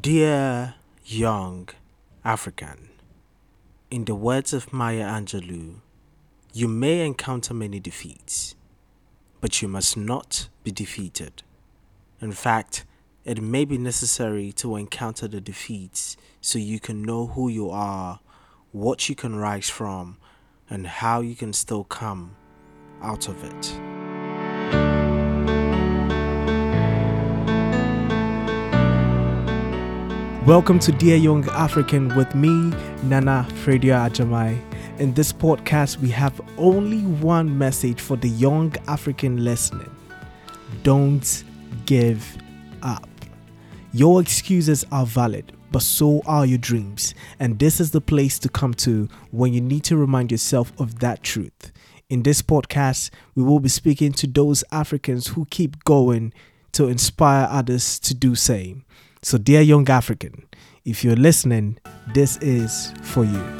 Dear young African, in the words of Maya Angelou, you may encounter many defeats, but you must not be defeated. In fact, it may be necessary to encounter the defeats so you can know who you are, what you can rise from, and how you can still come out of it. Welcome to Dear Young Afrikan with me, Nana Fredia Ajamai. In this podcast, we have only one message for the young African listening don't give up. Your excuses are valid, but so are your dreams. And this is the place to come to when you need to remind yourself of that truth. In this podcast, we will be speaking to those Africans who keep going to inspire others to do same. So, dear young African, if you're listening, this is for you.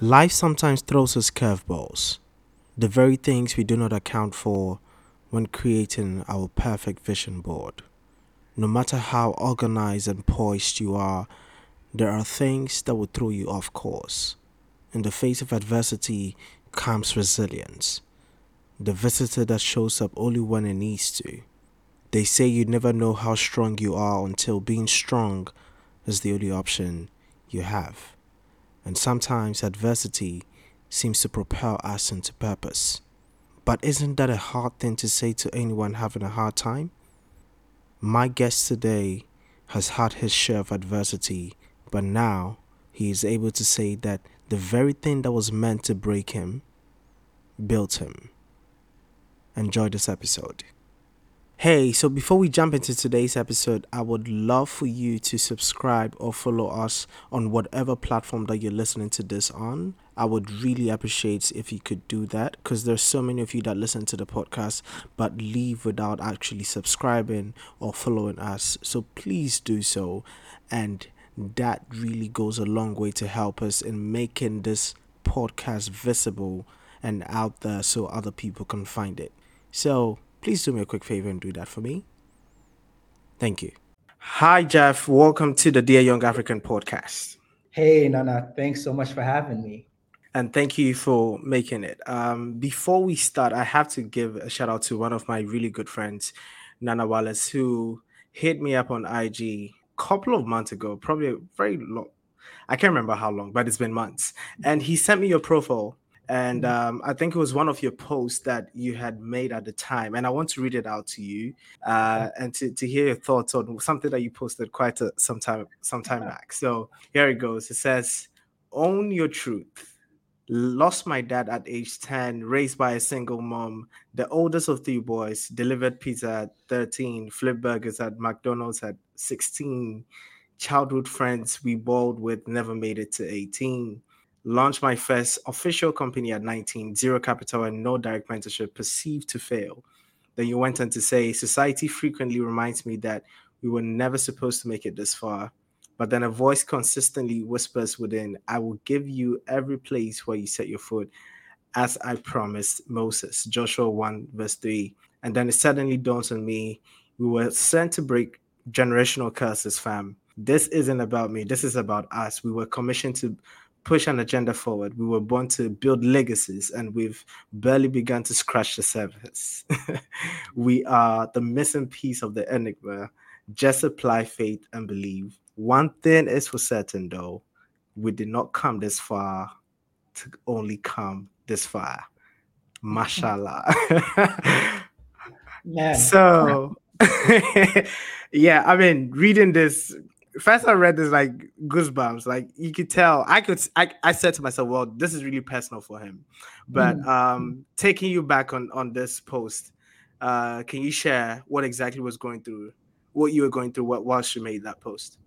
Life sometimes throws us curveballs, the very things we do not account for when creating our perfect vision board. No matter how organized and poised you are, there are things that will throw you off course. In the face of adversity comes resilience the visitor that shows up only when it needs to. They say you never know how strong you are until being strong is the only option you have. And sometimes adversity seems to propel us into purpose. But isn't that a hard thing to say to anyone having a hard time? My guest today has had his share of adversity, but now he is able to say that the very thing that was meant to break him built him enjoy this episode. Hey, so before we jump into today's episode, I would love for you to subscribe or follow us on whatever platform that you're listening to this on. I would really appreciate if you could do that because there's so many of you that listen to the podcast but leave without actually subscribing or following us. So please do so. And that really goes a long way to help us in making this podcast visible and out there so other people can find it. So please do me a quick favor and do that for me. Thank you. Hi, Jeph. Welcome to the Dear Young Afrikan podcast. Hey, Nana. Thanks so much for having me. And thank you for making it. Um, before we start, I have to give a shout out to one of my really good friends, Nana Wallace, who hit me up on IG a couple of months ago, probably a very long, I can't remember how long, but it's been months. And he sent me your profile and Mm-hmm. um, I think it was one of your posts that you had made at the time, and I want to read it out to you uh, and to, to hear your thoughts on something that you posted quite a, some time some time back. So here it goes. It says, "Own your truth." Lost my dad at age 10, raised by a single mom, the oldest of three boys, delivered pizza at 13, flipped burgers at McDonald's at 16, childhood friends we balled with never made it to 18 launched my first official company at 19, zero capital and no direct mentorship, perceived to fail. Then you went on to say, Society frequently reminds me that we were never supposed to make it this far. But then a voice consistently whispers within, I will give you every place where you set your foot, as I promised Moses. Joshua 1, verse 3. And then it suddenly dawns on me, we were sent to break generational curses, fam. This isn't about me. This is about us. We were commissioned to push an agenda forward. We were born to build legacies, and we've barely begun to scratch the surface. we are the missing piece of the enigma. Just apply faith and believe. One thing is for certain, though we did not come this far to only come this far. Mashallah. Man, so, yeah, I mean, reading this first I read this like goosebumps. Like you could tell, I could, I, I said to myself, well, this is really personal for him. But Mm. um, taking you back on on this post, uh, can you share what exactly was going through, what you were going through, what whilst you made that post?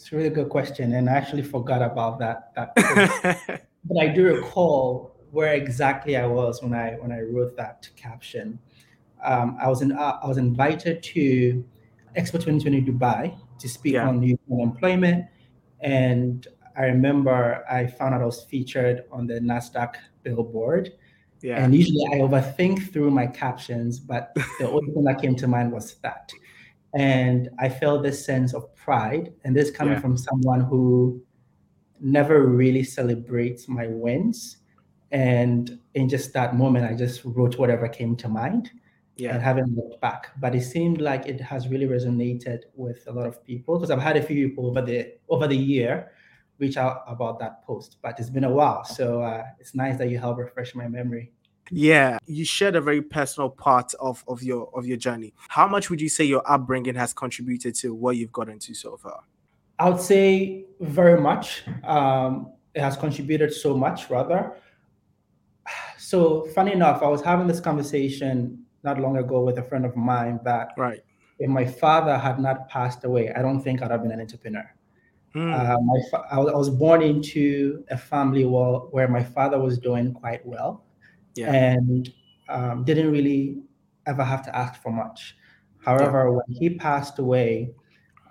it's a really good question, and I actually forgot about that. That, but I do recall where exactly I was when I when I wrote that caption. Um, I was in uh, I was invited to Expo 2020 Dubai to speak Yeah. on youth unemployment, and I remember I found out I was featured on the Nasdaq billboard, Yeah. And usually I overthink through my captions, but the only thing that came to mind was that. And I felt this sense of pride, and this coming yeah. from someone who never really celebrates my wins. And in just that moment, I just wrote whatever came to mind yeah. and haven't looked back. But it seemed like it has really resonated with a lot of people because I've had a few people over the over the year reach out about that post, but it's been a while. So uh, it's nice that you help refresh my memory. Yeah, you shared a very personal part of, of your of your journey. How much would you say your upbringing has contributed to what you've gotten to so far? I would say very much. Um, it has contributed so much, rather. So funny enough, I was having this conversation not long ago with a friend of mine that right. if my father had not passed away, I don't think I'd have been an entrepreneur. Mm. Uh, my fa- I, was, I was born into a family where, where my father was doing quite well yeah. and um, didn't really ever have to ask for much. However, yeah. when he passed away,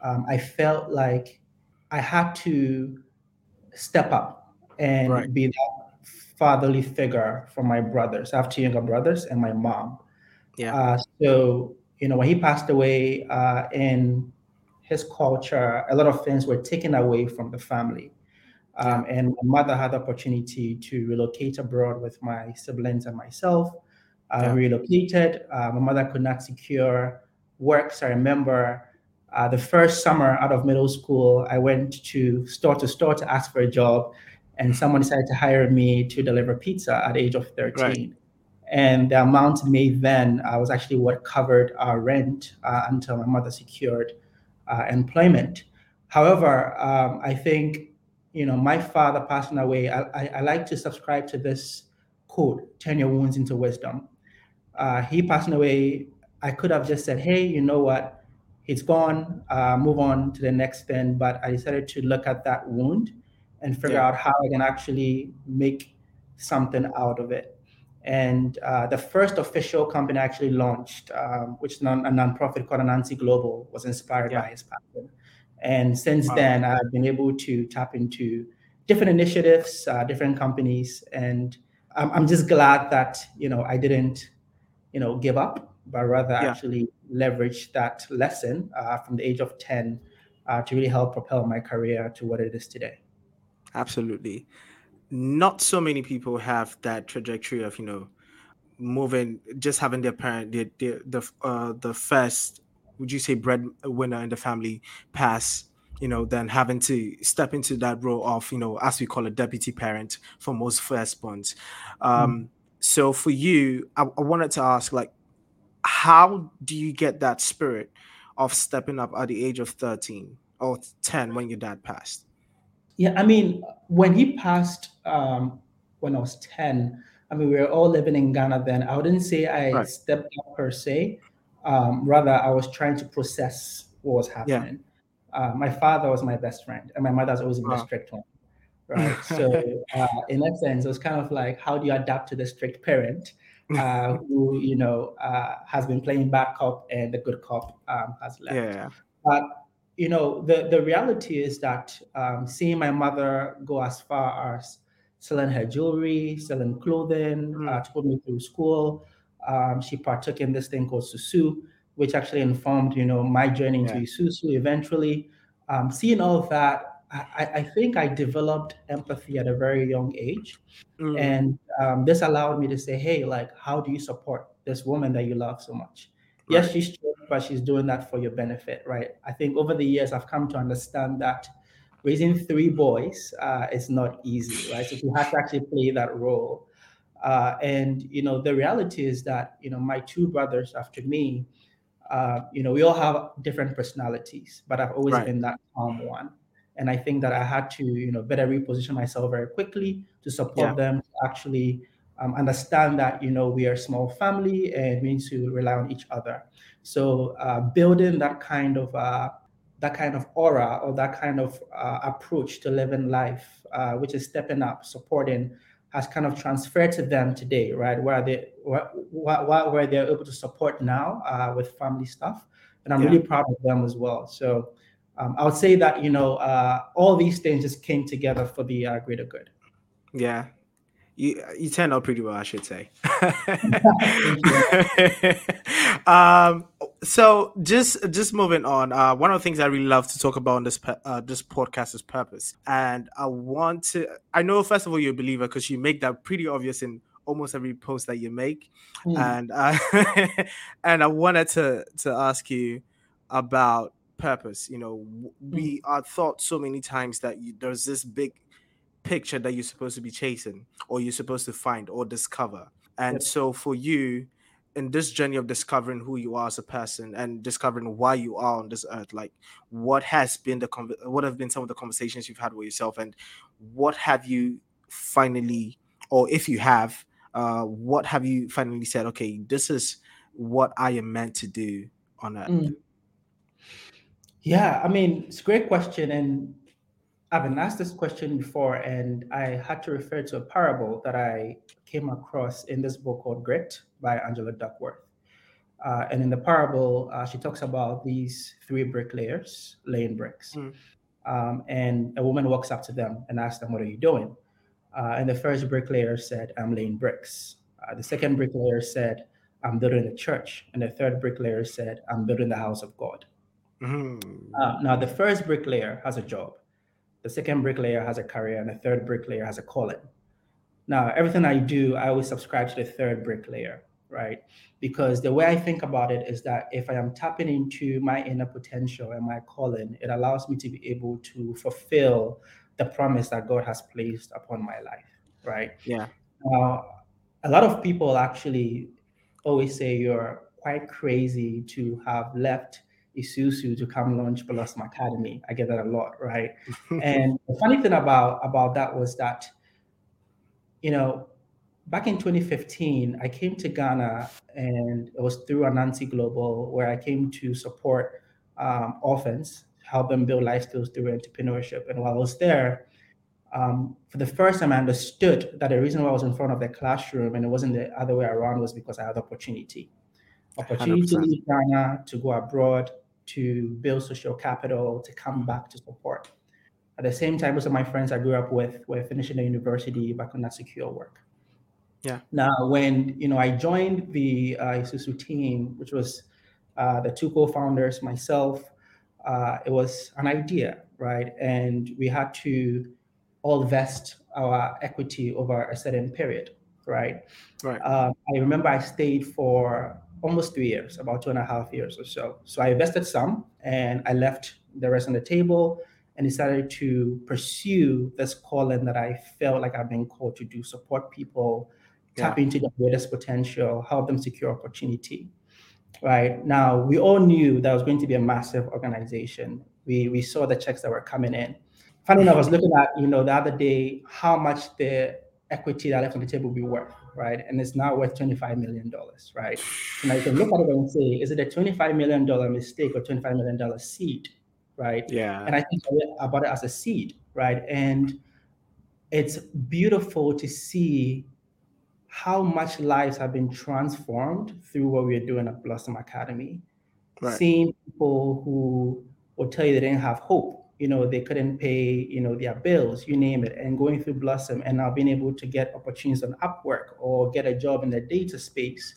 um, I felt like I had to step up and right. be that fatherly figure for my brothers. I have two younger brothers and my mom. Yeah. Uh, so you know, when he passed away, uh, in his culture, a lot of things were taken away from the family. Um, and my mother had the opportunity to relocate abroad with my siblings and myself. Uh, yeah. Relocated. Uh, my mother could not secure work. So I remember uh, the first summer out of middle school, I went to store to store to ask for a job, and someone decided to hire me to deliver pizza at the age of 13. Right. And the amount made then uh, was actually what covered our rent uh, until my mother secured uh, employment. However, um, I think you know, my father passing away, I, I, I, like to subscribe to this quote, turn your wounds into wisdom. Uh, he passing away, I could have just said, hey, you know what? He's gone, uh, move on to the next thing. But I decided to look at that wound and figure yeah. out how I can actually make something out of it. And uh, the first official company I actually launched, um, which is non- a nonprofit called Anansi Global, was inspired yeah. by his passion. And since wow. then, I've been able to tap into different initiatives, uh, different companies, and I'm, I'm just glad that you know I didn't, you know, give up, but rather yeah. actually leverage that lesson uh, from the age of ten uh, to really help propel my career to what it is today. Absolutely, not so many people have that trajectory of you know moving, just having their parent, the the the, uh, the first would you say breadwinner in the family pass you know than having to step into that role of you know as we call a deputy parent for most firstborns um mm. so for you I, I wanted to ask like how do you get that spirit of stepping up at the age of 13 or 10 when your dad passed yeah i mean when he passed um when i was 10 i mean we were all living in ghana then i wouldn't say i right. stepped up per se um, rather, I was trying to process what was happening. Yeah. Uh, my father was my best friend, and my mother's always been wow. a strict one. Right. So, uh, in that sense, it was kind of like, how do you adapt to the strict parent uh, who, you know, uh, has been playing bad cop and the good cop um, has left? Yeah. But you know, the the reality is that um, seeing my mother go as far as selling her jewelry, selling clothing mm. to put me through school um, she partook in this thing called Susu, which actually informed, you know, my journey into yeah. Esusu eventually. Um, seeing all of that, I, I, think I developed empathy at a very young age. Mm. And um, this allowed me to say, hey, like, how do you support this woman that you love so much? Right. Yes, she's strict, but she's doing that for your benefit, right? I think over the years, I've come to understand that raising three boys uh, is not easy, right? So you have to actually play that role. Uh, and you know, the reality is that you know my two brothers after me, uh, you know, we all have different personalities, but I've always right. been that calm one. And I think that I had to you know better reposition myself very quickly to support yeah. them to actually um, understand that you know we are a small family and we need to rely on each other. So uh, building that kind of uh, that kind of aura or that kind of uh, approach to living life, uh, which is stepping up, supporting has kind of transferred to them today, right? Where they where, where they're able to support now uh, with family stuff, and I'm yeah. really proud of them as well. So um, I would say that you know uh, all these things just came together for the uh, greater good. Yeah, you you turned out pretty well, I should say. um, so just just moving on. Uh, one of the things I really love to talk about on this uh, this podcast is purpose, and I want to. I know first of all you're a believer because you make that pretty obvious in almost every post that you make, mm. and uh, and I wanted to to ask you about purpose. You know, we mm. are thought so many times that you, there's this big picture that you're supposed to be chasing or you're supposed to find or discover. And yep. so for you, in this journey of discovering who you are as a person and discovering why you are on this earth, like what has been the what have been some of the conversations you've had with yourself, and what have you finally, or if you have, uh, what have you finally said? Okay, this is what I am meant to do on earth. Mm. Yeah, I mean, it's a great question, and I've been asked this question before, and I had to refer to a parable that I came across in this book called Grit by Angela Duckworth. Uh, and in the parable, uh, she talks about these three bricklayers laying bricks. Mm. Um, and a woman walks up to them and asks them, What are you doing? Uh, and the first bricklayer said, I'm laying bricks. Uh, the second bricklayer said, I'm building a church. And the third bricklayer said, I'm building the house of God. Mm. now, the first bricklayer has a job the second bricklayer has a career, and the third bricklayer has a calling. Now, everything I do, I always subscribe to the third bricklayer, right? Because the way I think about it is that if I am tapping into my inner potential and my calling, it allows me to be able to fulfill the promise that God has placed upon my life, right? Yeah. Now, a lot of people actually always say you're quite crazy to have left Esusu to come launch Blossom Academy. I get that a lot, right? and the funny thing about about that was that, you know, back in 2015, I came to Ghana and it was through Anansi Global where I came to support um, orphans, help them build life skills through entrepreneurship. And while I was there, um, for the first time, I understood that the reason why I was in front of the classroom and it wasn't the other way around was because I had opportunity opportunity 100%. to leave Ghana, to go abroad, to build social capital, to come back to support. At the same time, most of my friends I grew up with were finishing the university back on that secure work. Yeah. Now, when you know I joined the uh, Esusu team, which was uh, the two co-founders, myself, uh, it was an idea, right? And we had to all vest our equity over a certain period, right? Right. Um, I remember I stayed for almost three years, about two and a half years or so. So I invested some and I left the rest on the table and decided to pursue this calling that I felt like I've been called to do, support people, yeah. tap into their greatest potential, help them secure opportunity. Right now, we all knew that was going to be a massive organization. We we saw the checks that were coming in. Funny enough, I was looking at you know the other day how much the equity that I left on the table will be worth right? And it's now worth $25 million, right? Now you can look at it and say, is it a $25 million mistake or $25 million seed, right? Yeah. And I think about it as a seed, right? And it's beautiful to see how much lives have been transformed through what we're doing at Blossom Academy. Right. Seeing people who will tell you they didn't have hope you know they couldn't pay you know their bills you name it. And going through blossom and now being able to get opportunities on upwork or get a job in the data space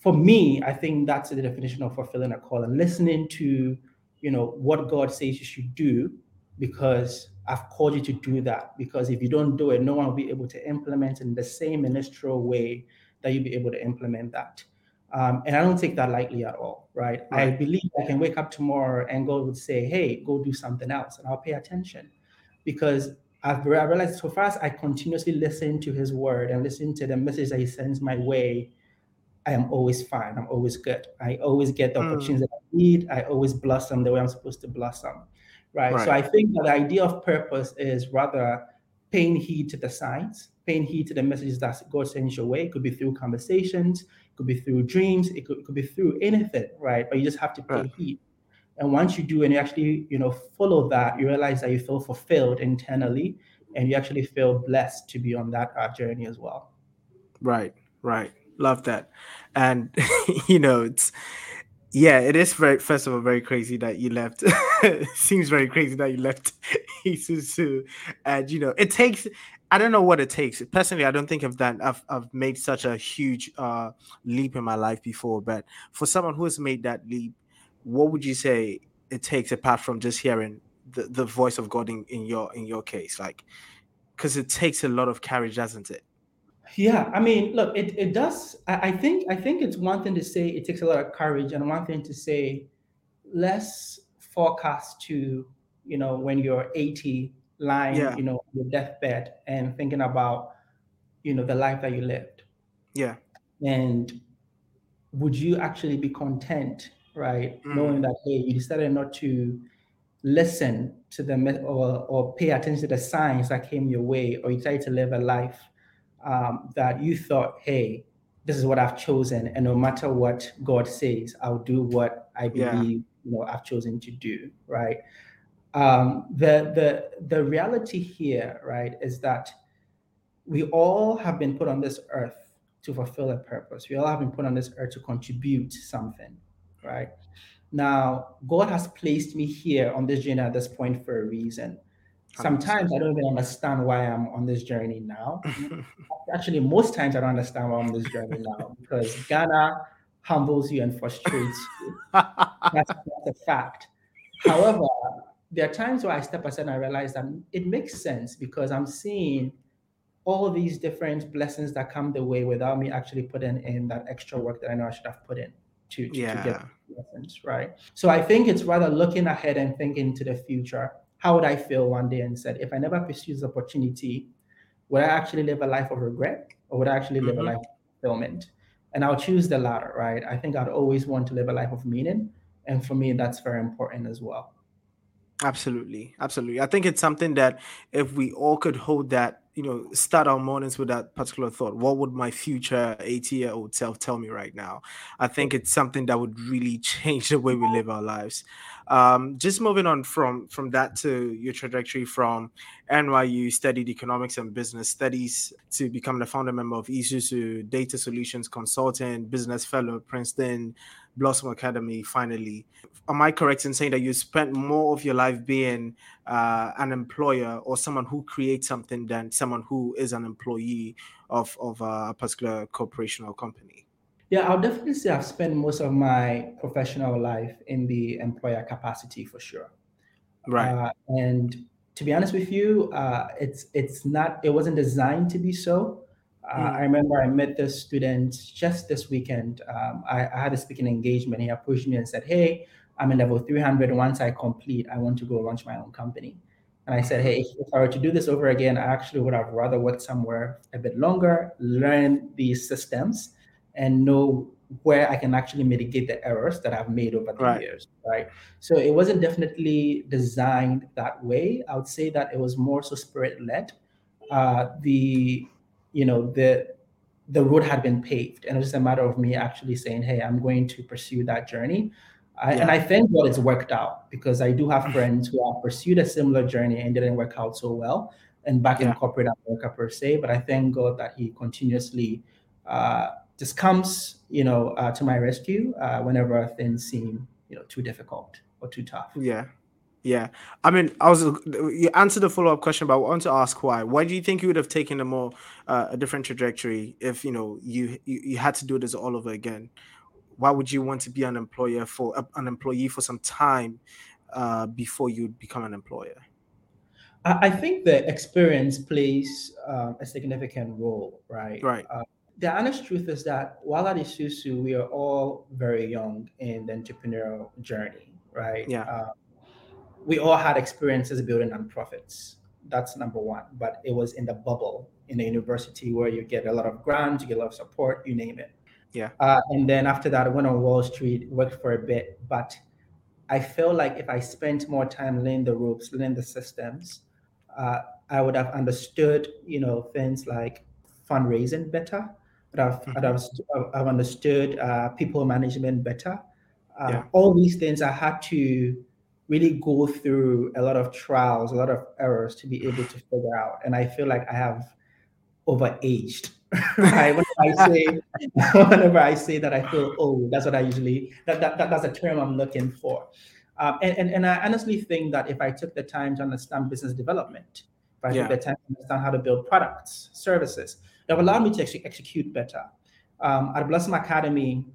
for me i think that's the definition of fulfilling a call and listening to you know what god says you should do because i've called you to do that. Because if you don't do it no one will be able to implement in the same ministerial way that you'll be able to implement that um, and I don't take that lightly at all, right? right? I believe I can wake up tomorrow and God would say, hey, go do something else. And I'll pay attention because I've realized so far as I continuously listen to his word and listen to the message that he sends my way, I am always fine. I'm always good. I always get the mm. opportunities that I need. I always blossom the way I'm supposed to blossom. Right? right. So I think that the idea of purpose is rather paying heed to the signs, paying heed to the messages that God sends your way. It could be through conversations, could be through dreams, it could, it could be through anything, right? But you just have to pay right. heed. And once you do and you actually, you know, follow that, you realize that you feel fulfilled internally and you actually feel blessed to be on that uh, journey as well. Right, right. Love that. And you know, it's Yeah, it is very first of all very crazy that you left. seems very crazy that you left Esusu. And you know, it takes I don't know what it takes. Personally, I don't think I've done I've I've made such a huge uh leap in my life before. But for someone who has made that leap, what would you say it takes apart from just hearing the, the voice of God in, in your in your case? Like because it takes a lot of courage, doesn't it? Yeah, I mean, look, it, it does. I, I think I think it's one thing to say it takes a lot of courage, and one thing to say let's forecast to you know when you're 80, lying Yeah, you know on your deathbed and thinking about you know the life that you lived, yeah. and would you actually be content, right, knowing Mm, that hey, you decided not to listen to the or, or pay attention to the signs that came your way, or you decided to live a life um, that you thought, hey, this is what I've chosen, and no matter what God says, I'll do what I yeah, believe you know I've chosen to do, right? Um, the the the reality here, right, is that we all have been put on this earth to fulfill a purpose. We all have been put on this earth to contribute something, right? Now, God has placed me here on this journey at this point for a reason. 100%. Sometimes I don't even understand why I'm on this journey now. Actually, most times I don't understand why I'm on this journey now because Ghana humbles you and frustrates you. That's, that's a fact. However, there are times where I step aside and I realize that it makes sense because I'm seeing all these different blessings that come the way without me actually putting in that extra work that I know I should have put in to to, to get yeah, blessings, right? So I think it's rather looking ahead and thinking to the future. How would I feel one day and said, if I never pursue this opportunity, would I actually live a life of regret or would I actually live a hmm life of fulfillment? And I'll choose the latter, right? I think I'd always want to live a life of meaning. And for me, that's very important as well. absolutely, absolutely. I think it's something that if we all could hold that, you know, start our mornings with that particular thought, what would my future 80 year old self tell me right now? I think it's something that would really change the way we live our lives. Um, just moving on from from that to your trajectory from NYU studied economics and business studies to become the founder member of Esusu Data Solutions Consultant, business fellow at Princeton, Blossom Academy, finally. Am I correct in saying that you spent more of your life being uh, an employer or someone who creates something than someone who is an employee of, of a particular corporation or company? Yeah, I'll definitely say I've spent most of my professional life in the employer capacity for sure. Right. Uh, and to be honest with you, uh, it's it's not it wasn't designed to be so. Uh, I remember I met this student just this weekend. Um, I, I had a speaking engagement. He approached me and said, "Hey, I'm in level 300. Once I complete, I want to go launch my own company." And I said. "Hey, if, if I were to do this over again, I actually would have rather worked somewhere a bit longer, learn these systems, and know where I can actually mitigate the errors that I've made over the Right. years." Right. So it wasn't definitely designed that way. I would say that it was more so spirit led. Uh, the you know the the road had been paved, and it was just a matter of me actually saying, "Hey, I'm going to pursue that journey." I, and I thank God it's worked out because I do have friends who have pursued a similar journey and didn't work out so well, and back in corporate America per se. But I thank God that He continuously uh, just comes, you know, uh, to my rescue uh, whenever things seem, you know, too difficult or too tough. Yeah. Yeah. I mean, I was you answered the follow up question, but I want to ask why. Why do you think you would have taken a more uh, a different trajectory if you know you, you you had to do this all over again? Why would you want to be an employer for uh, an employee for some time uh, before you become an employer? I, I think the experience plays um, a significant role, right? Right. Uh, the honest truth is that while at Esusu, we are all very young in the entrepreneurial journey, right? Yeah. We all had experiences building nonprofits. That's number one. But it was in the bubble in the university where you get a lot of grants, you get a lot of support, you name it. Yeah. Uh, and then after that, I went on Wall Street, worked for a bit. But I feel like if I spent more time learning the ropes, learning the systems, uh, I would have understood, you know, things like fundraising better. I'd have, I'd hmm have, I've understood uh, people management better. Uh, Yeah. all these things I had to really go through a lot of trials, a lot of errors to be able to figure out. And I feel like I have overaged right? Whenever I say, whenever I say that I feel old, that's what I usually that, that, that that's a term I'm looking for. Um, and, and and I honestly think that if I took the time to understand business development, if I yeah. took the time to understand how to build products, services, that would allow me to ex- execute better. Um, at Blossom Academy,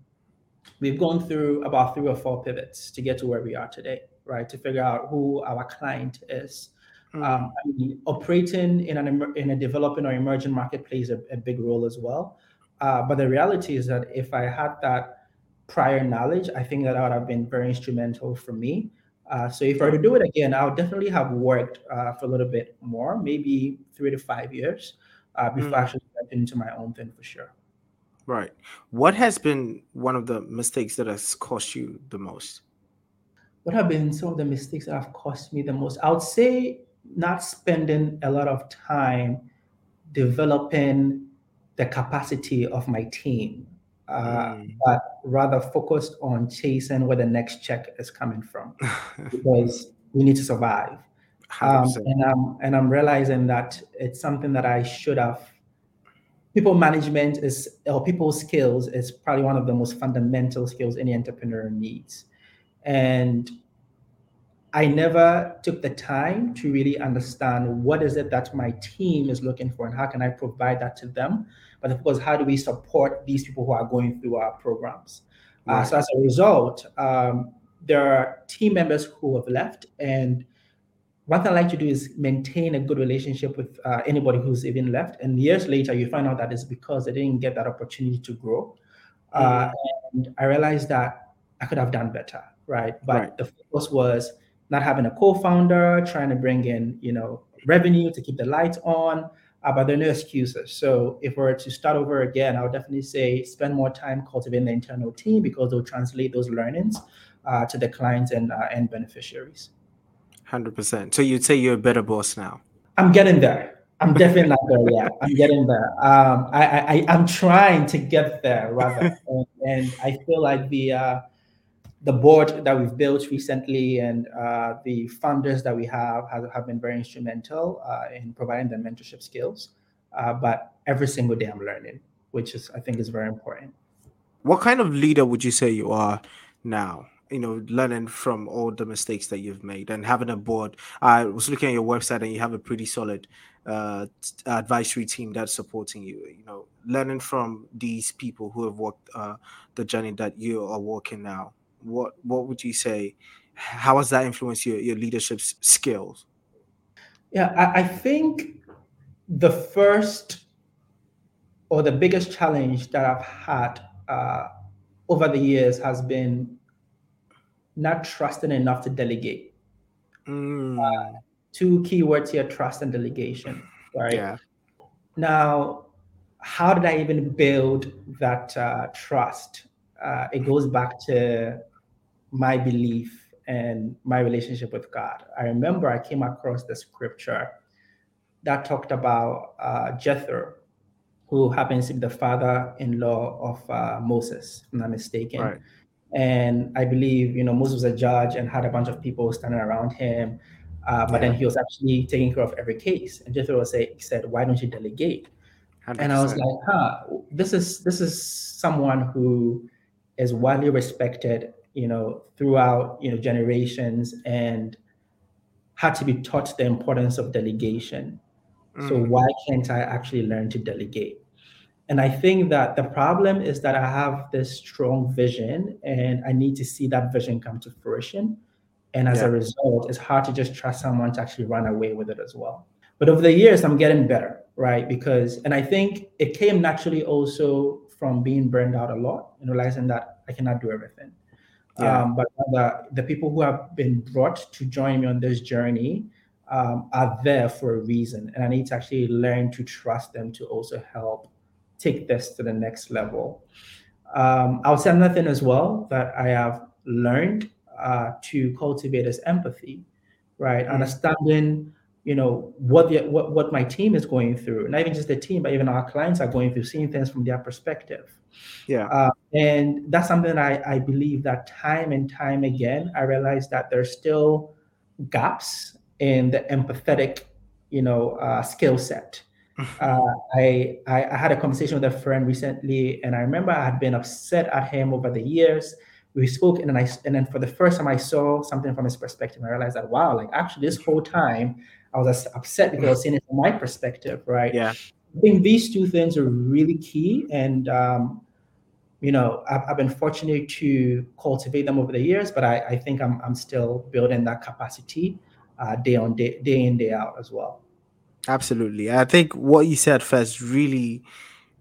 we've gone through about three or four pivots to get to where we are today, right? To figure out who our client is. Mm. Um, I mean, operating in an in a developing or emerging market plays a, a big role as well. Uh, but the reality is that if I had that prior knowledge, I think that, would have been very instrumental for me. Uh, so if I were to do it again, I would definitely have worked uh, for a little bit more, maybe three to five years, uh, before mm. actually stepping into my own thing for sure. Right. What has been one of the mistakes that has cost you the most? What have been some of the mistakes that have cost me the most? I would say not spending a lot of time developing the capacity of my team, uh, mm. but rather focused on chasing where the next check is coming from because we need to survive. Um, and I'm and I'm realizing that it's something that I should have. People management is or people skills is probably one of the most fundamental skills any entrepreneur needs, and I never took the time to really understand what is it that my team is looking for and how can I provide that to them. But of course, how do we support these people who are going through our programs? Right. Uh, so as a result, um, there are team members who have left. And one thing I like to do is maintain a good relationship with uh, anybody who's even left. And years later, you find out that it's because they didn't get that opportunity to grow. Uh, mm-hmm. and I realized that I could have done better, right? But right. the focus was not having a co-founder, trying to bring in, you know, revenue to keep the lights on, uh, but there are no excuses. So if we were to start over again, I would definitely say spend more time cultivating the internal team because they'll translate those learnings uh, to the clients and uh, end beneficiaries. Hundred percent. So you'd say you're a better boss now. I'm getting there. I'm definitely not there yet. I'm getting there. Um, I, I, I'm trying to get there rather, and, and I feel like the uh, the board that we've built recently and uh, the funders that we have have, have been very instrumental uh, in providing the mentorship skills. Uh, but every single day I'm learning, which is I think is very important. What kind of leader would you say you are now? You know, learning from all the mistakes that you've made and having a board. I was looking at your website and you have a pretty solid uh, advisory team that's supporting you. You know, learning from these people who have walked uh, the journey that you are walking now what what would you say? How has that influenced your, your leadership skills? Yeah, I, I think the first or the biggest challenge that I've had uh, over the years has been not trusting enough to delegate. Mm. Uh, two keywords here trust and delegation, right? Yeah. Now, how did I even build that uh, trust? Uh, it goes back to my belief and my relationship with God. I remember I came across the scripture that talked about uh, Jethro, who happens to be the father-in-law of uh, Moses, if I'm not mistaken. Right. And I believe, you know, Moses was a judge and had a bunch of people standing around him. Uh, but yeah. then he was actually taking care of every case. And Jethro say, said, "Why don't you delegate?" 100%. And I was like, "Huh, this is this is someone who is widely respected you know, throughout, you know, generations and had to be taught the importance of delegation. Mm. So why can't I actually learn to delegate? And I think that the problem is that I have this strong vision and I need to see that vision come to fruition. And as yeah. a result, it's hard to just trust someone to actually run away with it as well. But over the years, I'm getting better, right? Because, and I think it came naturally also from being burned out a lot and realizing that I cannot do everything. Yeah. Um, but the, the people who have been brought to join me on this journey um, are there for a reason. And I need to actually learn to trust them to also help take this to the next level. Um, I'll say another thing as well that I have learned uh, to cultivate is empathy, right? Mm-hmm. Understanding you know what the what, what my team is going through not even just the team but even our clients are going through seeing things from their perspective yeah uh, and that's something that I, I believe that time and time again i realize that there's still gaps in the empathetic you know uh, skill set uh, I, I, I had a conversation with a friend recently, and I remember I had been upset at him over the years. We spoke, and then I and then for the first time I saw something from his perspective. I realized that wow, like actually this whole time I was upset because I was seeing it from my perspective, right? Yeah. I think these two things are really key, and um, you know, I've, I've, been fortunate to cultivate them over the years, but I, I think I'm I'm still building that capacity uh, day on day, day in day out as well. Absolutely. I think what you said first really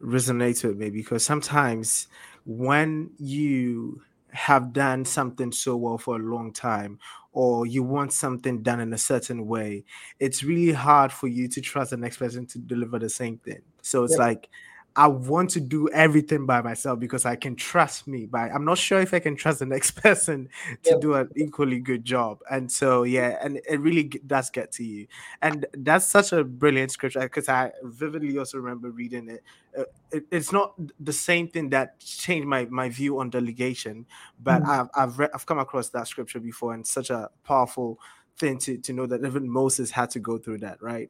resonates with me because sometimes when you have done something so well for a long time or you want something done in a certain way, it's really hard for you to trust the next person to deliver the same thing. So it's like I want to do everything by myself because I can trust me, but I'm not sure if I can trust the next person to yep. do an equally good job. And so, yeah, and it really does get to you. And that's such a brilliant scripture because I vividly also remember reading it. Uh, it. It's not the same thing that changed my, my view on delegation, but mm-hmm. I've I've, read, I've come across that scripture before and such a powerful thing to, to know that even Moses had to go through that, right?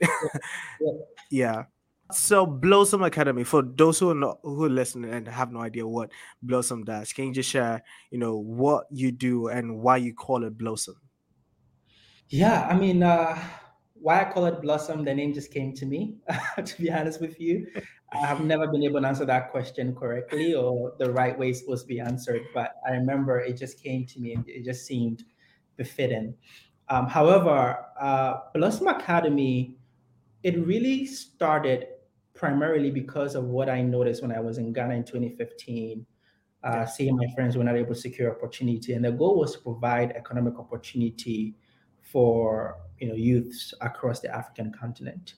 yeah. yeah. So Blossom Academy, for those who are not who are listening and have no idea what Blossom does, can you just share, you know, what you do and why you call it Blossom? Yeah, I mean, uh, why I call it Blossom, the name just came to me. to be honest with you, I have never been able to answer that question correctly or the right way it's supposed to be answered. But I remember it just came to me and it just seemed befitting. Um, however, uh, Blossom Academy, it really started primarily because of what I noticed when I was in Ghana in 2015. Uh, seeing my friends were not able to secure opportunity, and the goal was to provide economic opportunity for you know youths across the African continent.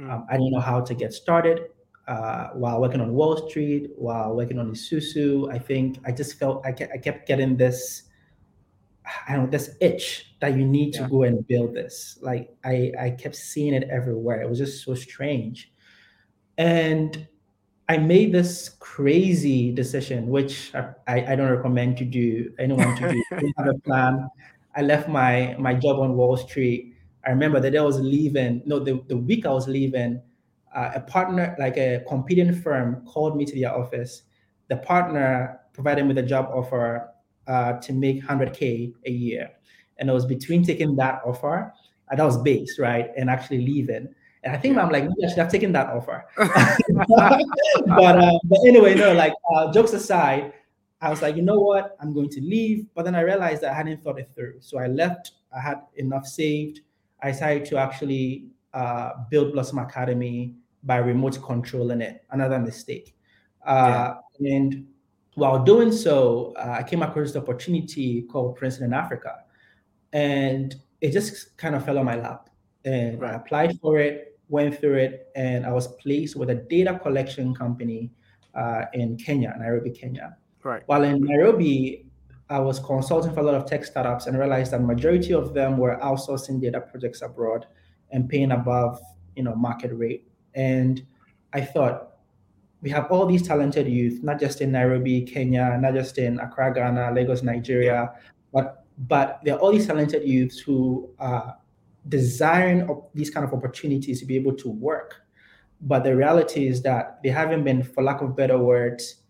Mm. Um, I didn't know how to get started. Uh, while working on Wall Street, while working on Esusu, I think I just felt I kept, I kept getting this, I don't know, this itch that you need yeah. to go and build this. Like I, I kept seeing it everywhere. It was just so strange. And I made this crazy decision, which I, I don't recommend to do anyone to do. I didn't have a plan. I left my my job on Wall Street. I remember the day I was leaving, no, the, the week I was leaving, uh, a partner, like a competing firm, called me to their office. The partner provided me with a job offer uh, to make 100K a year. And it was between taking that offer, uh, that was base, right, and actually leaving. And I think I'm like, maybe I should have taken that offer. but uh, but anyway, no, like uh, jokes aside, I was like, you know what, I'm going to leave. But then I realized that I hadn't thought it through. So I left. I had enough saved. I decided to actually uh, build Blossom Academy by remote controlling it. Another mistake. Uh, yeah. And while doing so, uh, I came across the opportunity called Princeton in Africa, and it just kind of fell on my lap. And right. I applied for it went through it, and I was placed with a data collection company uh, in Kenya, Nairobi, Kenya. Right. While in Nairobi, I was consulting for a lot of tech startups and realized that majority of them were outsourcing data projects abroad and paying above, you know, market rate. And I thought, we have all these talented youth, not just in Nairobi, Kenya, not just in Accra, Ghana, Lagos, Nigeria, but but there are all these talented youths who are desiring of these kind of opportunities to be able to work. But the reality is that they haven't been, for lack of better words,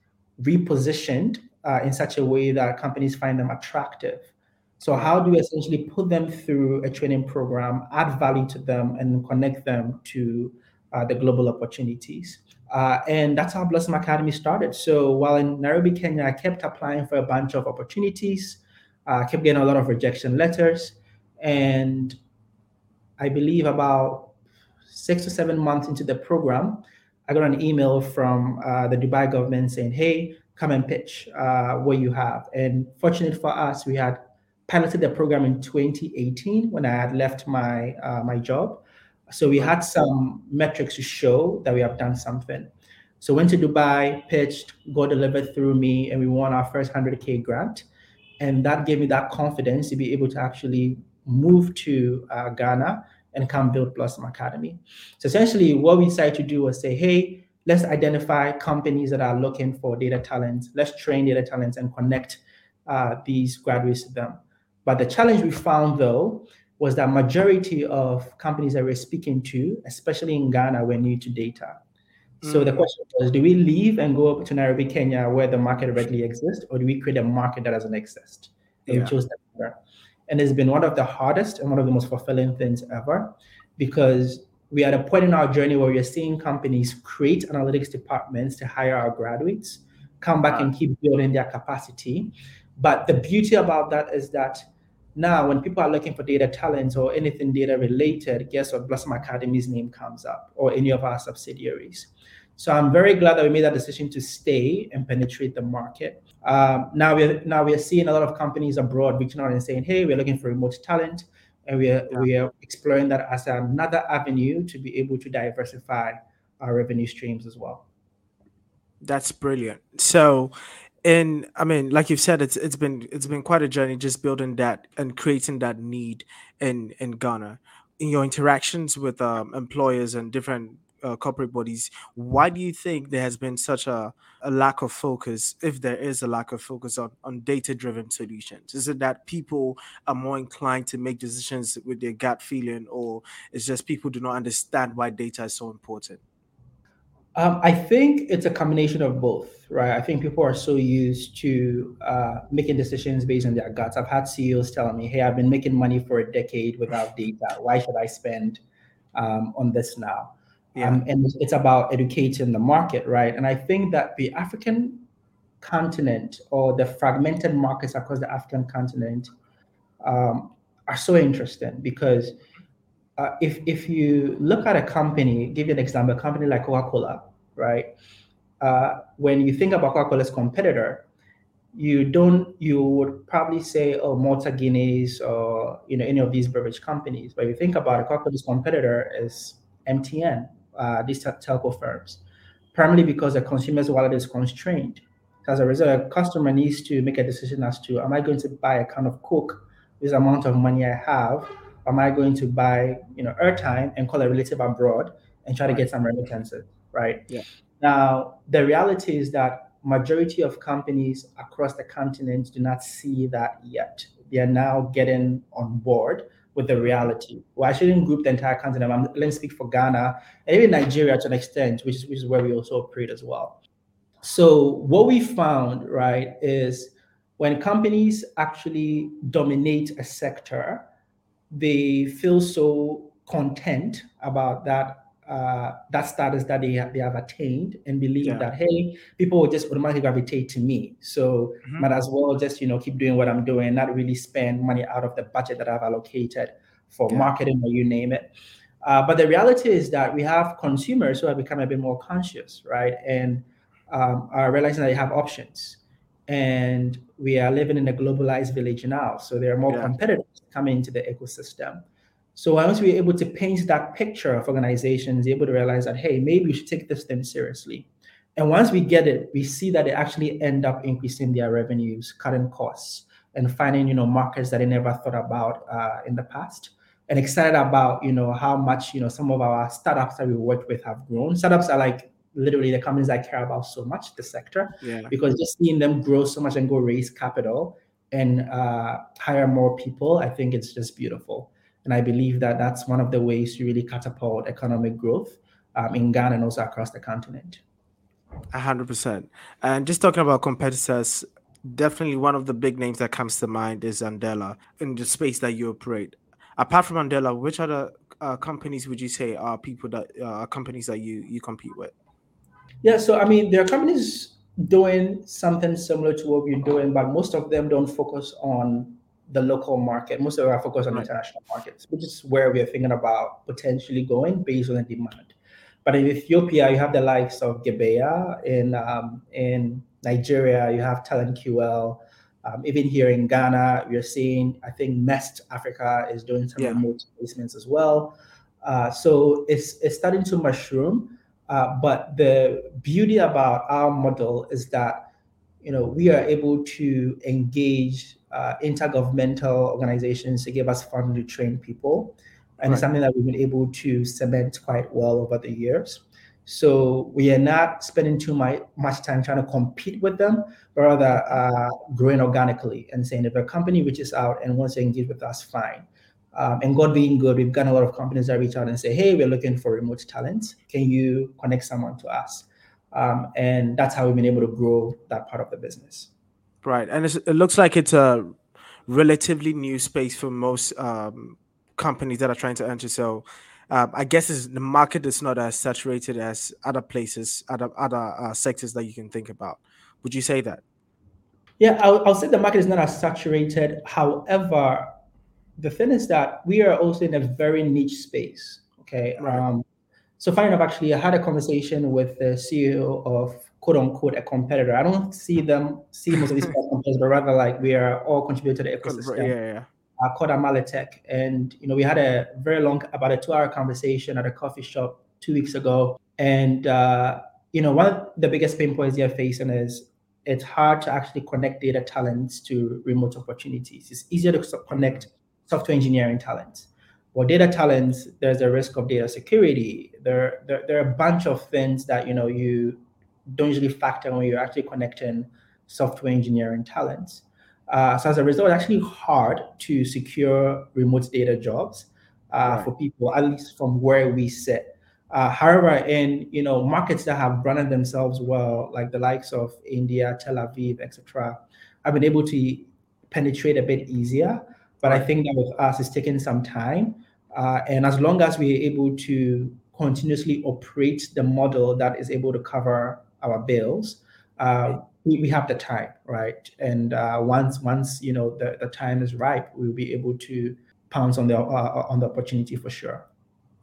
repositioned uh, in such a way that companies find them attractive. So, how do we essentially put them through a training program, add value to them, and connect them to uh, the global opportunities? Uh, and that's how Blossom Academy started. So, while in Nairobi, Kenya, I kept applying for a bunch of opportunities, I uh, kept getting a lot of rejection letters. And I believe about six to seven months into the program, I got an email from uh, the Dubai government saying, "Hey, come and pitch uh, what you have." And fortunate for us, we had piloted the program in 2018 when I had left my uh, my job, so we had some metrics to show that we have done something. So went to Dubai, pitched, got delivered through me, and we won our first 100k grant, and that gave me that confidence to be able to actually move to uh, Ghana and come build Blossom Academy. So essentially, what we decided to do was say, hey, let's identify companies that are looking for data talents. Let's train data talents and connect uh, these graduates to them. But the challenge we found, though, was that majority of companies that we're speaking to, especially in Ghana, were new to data. So the mm. question was, do we leave and go up to Nairobi, Kenya, where the market already exists, or do we create a market that doesn't exist? And yeah. we chose that. And it's been one of the hardest and one of the most fulfilling things ever, because we are at a point in our journey where we are seeing companies create analytics departments to hire our graduates, come back and keep building their capacity. But the beauty about that is that now when people are looking for data talent or anything data related, guess what? Blossom Academy's name comes up or any of our subsidiaries. So I'm very glad that we made that decision to stay and penetrate the market. Um, now we're now we're seeing a lot of companies abroad reaching out and saying, "Hey, we're looking for remote talent." and we are, yeah. we are exploring that as another avenue to be able to diversify our revenue streams as well. That's brilliant. So, and I mean, like you've said, it's it's been it's been quite a journey just building that and creating that need in in Ghana. In your interactions with um, employers and different uh, corporate bodies, why do you think there has been such a, a lack of focus, if there is a lack of focus on, on data driven solutions? Is it that people are more inclined to make decisions with their gut feeling, or it's just people do not understand why data is so important? Um, I think it's a combination of both, right? I think people are so used to uh, making decisions based on their guts. I've had CEOs telling me, "Hey, I've been making money for a decade without data. Why should I spend um, on this now?" Yeah. Um, and it's about educating the market, right? And I think that the African continent or the fragmented markets across the African continent um, are so interesting because uh, if if you look at a company, give you an example, a company like Coca-Cola, right? Uh, when you think about Coca-Cola's competitor, you don't you would probably say oh Malta Guinness or you know any of these beverage companies. But if you think about it, Coca-Cola's competitor is MTN, uh, these telco firms, primarily because the consumer's wallet is constrained. As a result, a customer needs to make a decision as to am I going to buy a can of Coke with the amount of money I have? Am I going to buy, you know, airtime and call a relative abroad and try to get some remittances, right? Yeah. Now, the reality is that majority of companies across the continent do not see that yet. They are now getting on board with the reality. Well, I shouldn't group the entire continent. I'm, let me speak for Ghana and even Nigeria to an extent, which is which is where we also operate as well. So what we found, right, is when companies actually dominate a sector, they feel so content about that uh, that status that they have, they have attained and believe yeah. that hey people will just automatically gravitate to me so mm-hmm. might as well just you know keep doing what i'm doing not really spend money out of the budget that i've allocated for yeah. marketing or you name it uh, but the reality is that we have consumers who have become a bit more conscious right and um, are realizing that they have options and we are living in a globalized village now so there are more yeah. competitors coming into the ecosystem so once we're able to paint that picture of organizations, able to realize that, hey, maybe we should take this thing seriously. And once we get it, we see that they actually end up increasing their revenues, cutting costs, and finding, you know, markets that they never thought about uh, in the past. And excited about, you know, how much, you know, some of our startups that we worked with have grown. Startups are like literally the companies I care about so much, the sector, yeah. because just seeing them grow so much and go raise capital and uh, hire more people, I think it's just beautiful. And I believe that that's one of the ways to really catapult economic growth um, in Ghana and also across the continent. A hundred percent. And just talking about competitors, definitely one of the big names that comes to mind is Andela in the space that you operate. Apart from Andela, which other uh, companies would you say are people that uh, are companies that you you compete with? Yeah, so I mean, there are companies doing something similar to what we're doing, but most of them don't focus on the local market. Most of our focus on right. international markets, which is where we are thinking about potentially going based on the demand. But in Ethiopia, you have the likes of Gebeya. In um, in Nigeria, you have Talent QL. Um, even here in Ghana, we're seeing, I think Mest Africa is doing some yeah. remote placements as well. Uh, so it's it's starting to mushroom. Uh, but the beauty about our model is that you know we are able to engage uh, intergovernmental organizations to give us funding to train people. And right. it's something that we've been able to cement quite well over the years. So we are not spending too much, much time trying to compete with them, but rather uh, growing organically and saying if a company reaches out and wants to engage with us, fine. Um, and God being good, we've gotten a lot of companies that reach out and say, "Hey, we're looking for remote talent. Can you connect someone to us?" Um, and that's how we've been able to grow that part of the business. Right, and it looks like it's a relatively new space for most um, companies that are trying to enter. So, uh, I guess the market is not as saturated as other places, other other uh, sectors that you can think about. Would you say that? Yeah, I'll, I'll say the market is not as saturated. However, the thing is that we are also in a very niche space. Okay. Right. Um, so funny enough, actually, I had a conversation with the CEO of quote unquote a competitor. I don't see them see most of these competitors, but rather like we are all contributing to the ecosystem. Yeah, yeah. Uh, called Amalitech, and you know we had a very long, about a two-hour conversation at a coffee shop two weeks ago, and uh, you know one of the biggest pain points they're facing is it's hard to actually connect data talents to remote opportunities. It's easier to connect software engineering talents. Well, data talents, there's a risk of data security. There, there, there are a bunch of things that you know you don't usually factor when you're actually connecting software engineering talents. Uh, so as a result, it's actually hard to secure remote data jobs uh, right. for people, at least from where we sit. Uh, however, in you know markets that have branded themselves well, like the likes of India, Tel Aviv, etc., I've been able to penetrate a bit easier. But I think that with us, it's taken some time. Uh, and as long as we're able to continuously operate the model that is able to cover our bills, uh, we, we have the time, right? And uh, once once you know the, the time is ripe, we'll be able to pounce on the uh, on the opportunity for sure.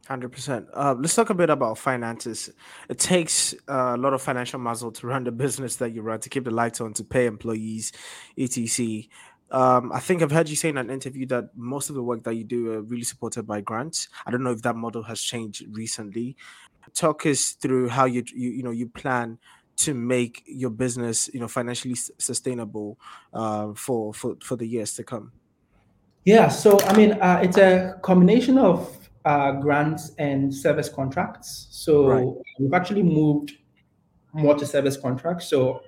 Hundred uh, percent. Let's talk a bit about finances. It takes uh, a lot of financial muscle to run the business that you run, to keep the lights on, to pay employees, etc. Um, I think I've heard you say in an interview that most of the work that you do are really supported by grants. I don't know if that model has changed recently. Talk us through how you you, you know you plan to make your business you know financially sustainable uh, for for for the years to come. Yeah, so I mean, uh, it's a combination of uh, grants and service contracts. So right. we've actually moved more to service contracts. So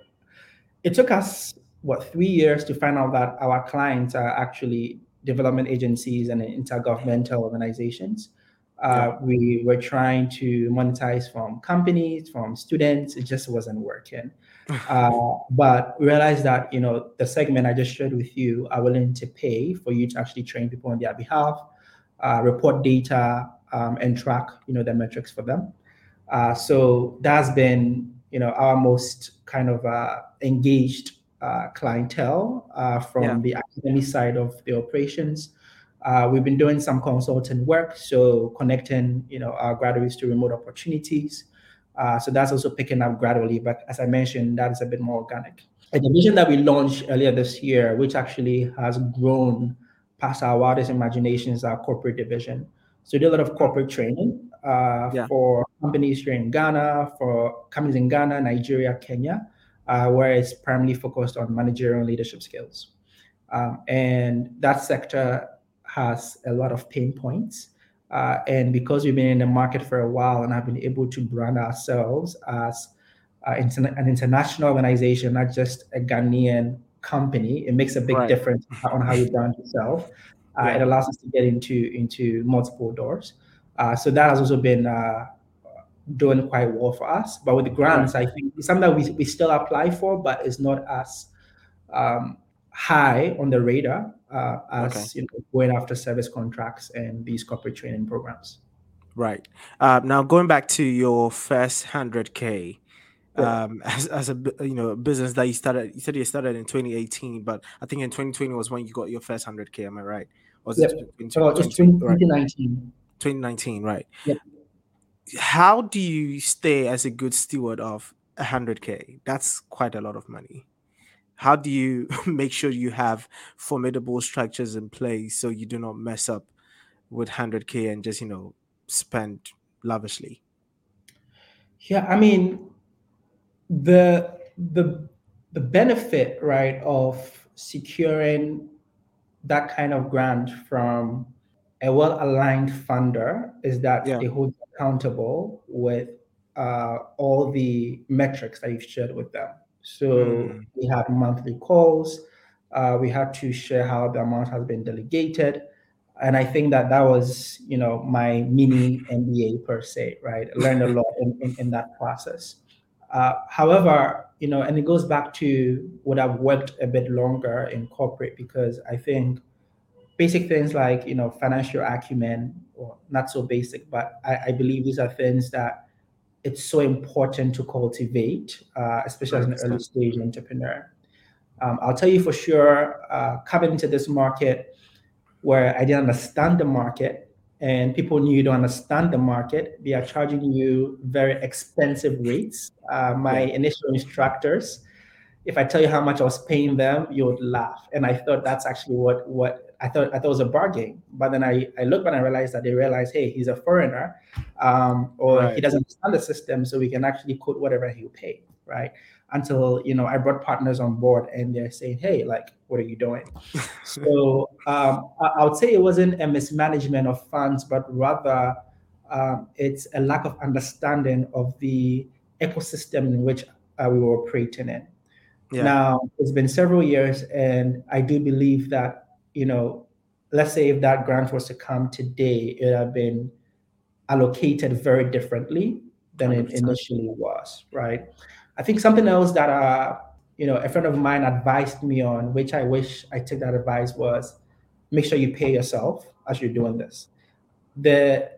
it took us what three years to find out that our clients are actually development agencies and intergovernmental organizations. Uh. We were trying to monetize from companies, from students. It just wasn't working. uh, but we realized that you know the segment I just shared with you are willing to pay for you to actually train people on their behalf, uh, report data, um, and track you know the metrics for them. Uh, so that's been you know our most kind of uh, engaged uh, clientele uh, from yeah. the academy side of the operations. Uh, we've been doing some consulting work, so connecting you know our graduates to remote opportunities. Uh, so that's also picking up gradually, but as I mentioned, that is a bit more organic. A division that we launched earlier this year, which actually has grown past our wildest imaginations, our corporate division. So we do a lot of corporate training uh, yeah. for companies here in Ghana, for companies in Ghana, Nigeria, Kenya uh, where it's primarily focused on managerial leadership skills. Um, and that sector has a lot of pain points. Uh, and because we've been in the market for a while and have been able to brand ourselves as uh, an international organization, not just a Ghanaian company, it makes a big right. difference on how you brand yourself. Uh, yeah. It allows us to get into into multiple doors. Uh, so that has also been uh, doing quite well for us. But with the grants, right. I think it's something that we, we still apply for, but it's not as um, high on the radar uh, as okay. you know, going after service contracts and these corporate training programs. Right. Uh, now, going back to your first 100K, um, as, as a you know business that you started, you said you started in 2018, but I think in 2020 was when you got your first 100K. Am I right? Was yep. it 2019? 2019. 2019, right? Yep how do you stay as a good steward of 100k that's quite a lot of money how do you make sure you have formidable structures in place so you do not mess up with 100k and just you know spend lavishly yeah i mean the the the benefit right of securing that kind of grant from a well-aligned funder is that yeah. they hold accountable with uh, all the metrics that you've shared with them. So mm. we have monthly calls. Uh, we have to share how the amount has been delegated. and I think that that was, you know, my mini MBA per se, right? I learned a lot in, in, in that process. Uh, however, you know, and it goes back to would I've worked a bit longer in corporate because I think basic things like you know financial acumen, or not so basic, but I, I believe these are things that it's so important to cultivate, uh, especially as an early stage entrepreneur. Um, I'll tell you for sure, uh, coming into this market where I didn't understand the market and people knew you don't understand the market, they are charging you very expensive rates. Uh, my initial instructors, if I tell you how much I was paying them, you would laugh. And I thought that's actually what what I thought I thought was a bargain. But then I, I looked and I realized that they realized, hey, he's a foreigner, um, or right. he doesn't understand the system, so we can actually quote whatever he'll pay, right? Until you know I brought partners on board and they're saying, hey, like, what are you doing? so um, I, I, would say it wasn't a mismanagement of funds, but rather um, it's a lack of understanding of the ecosystem in which uh, we were operating in. Yeah. Now, it's been several years, and I do believe that you know, let's say if that grant was to come today, it had been allocated very differently than 100%. it initially was, right? I think something else that uh, you know, a friend of mine advised me on, which I wish I took that advice was make sure you pay yourself as you're doing this. The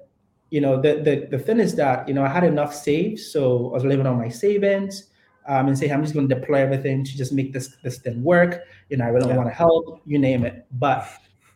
you know, the the the thing is that, you know, I had enough saved, so I was living on my savings um, and say, I'm just going to deploy everything to just make this this thing work. You know, I really yeah. want to help, you name it. But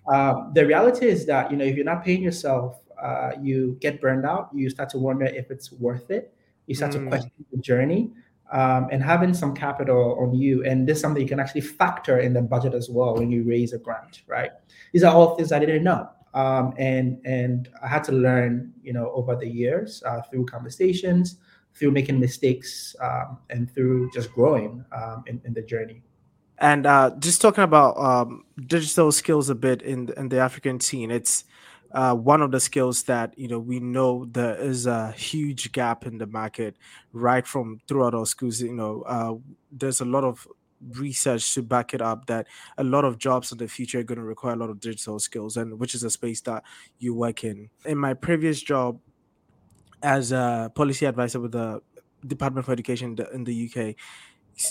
um, the reality is that you know, if you're not paying yourself, uh, you get burned out. You start to wonder if it's worth it. You start mm. to question the journey. Um, and having some capital on you, and this is something you can actually factor in the budget as well when you raise a grant, right? These are all things I didn't know. Um, and and I had to learn, you know, over the years uh, through conversations, through making mistakes um, and through just growing um, in, in the journey. And uh, just talking about um, digital skills a bit in in the African scene, it's uh, one of the skills that you know we know there is a huge gap in the market right from throughout our schools. You know, uh, there's a lot of research to back it up that a lot of jobs in the future are going to require a lot of digital skills, and which is a space that you work in. In my previous job, as a policy advisor with the Department for Education in the UK,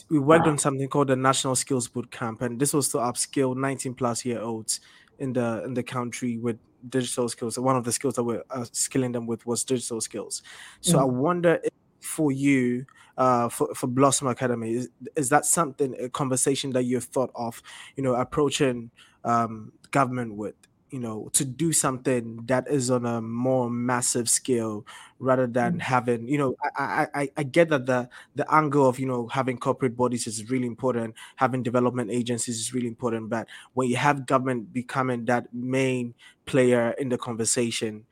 we worked on something called the National Skills Boot Camp, and this was to upskill 19 plus year olds in the in the country with digital skills. One of the skills that we're uh, skilling them with was digital skills. So mm. I wonder if for you, uh, for for Blossom Academy, is, is that something a conversation that you've thought of, you know, approaching um, government with? You know to do something that is on a more massive scale rather than mm. having you know I, I i get that the the angle of you know having corporate bodies is really important having development agencies is really important but when you have government becoming that main player in the conversation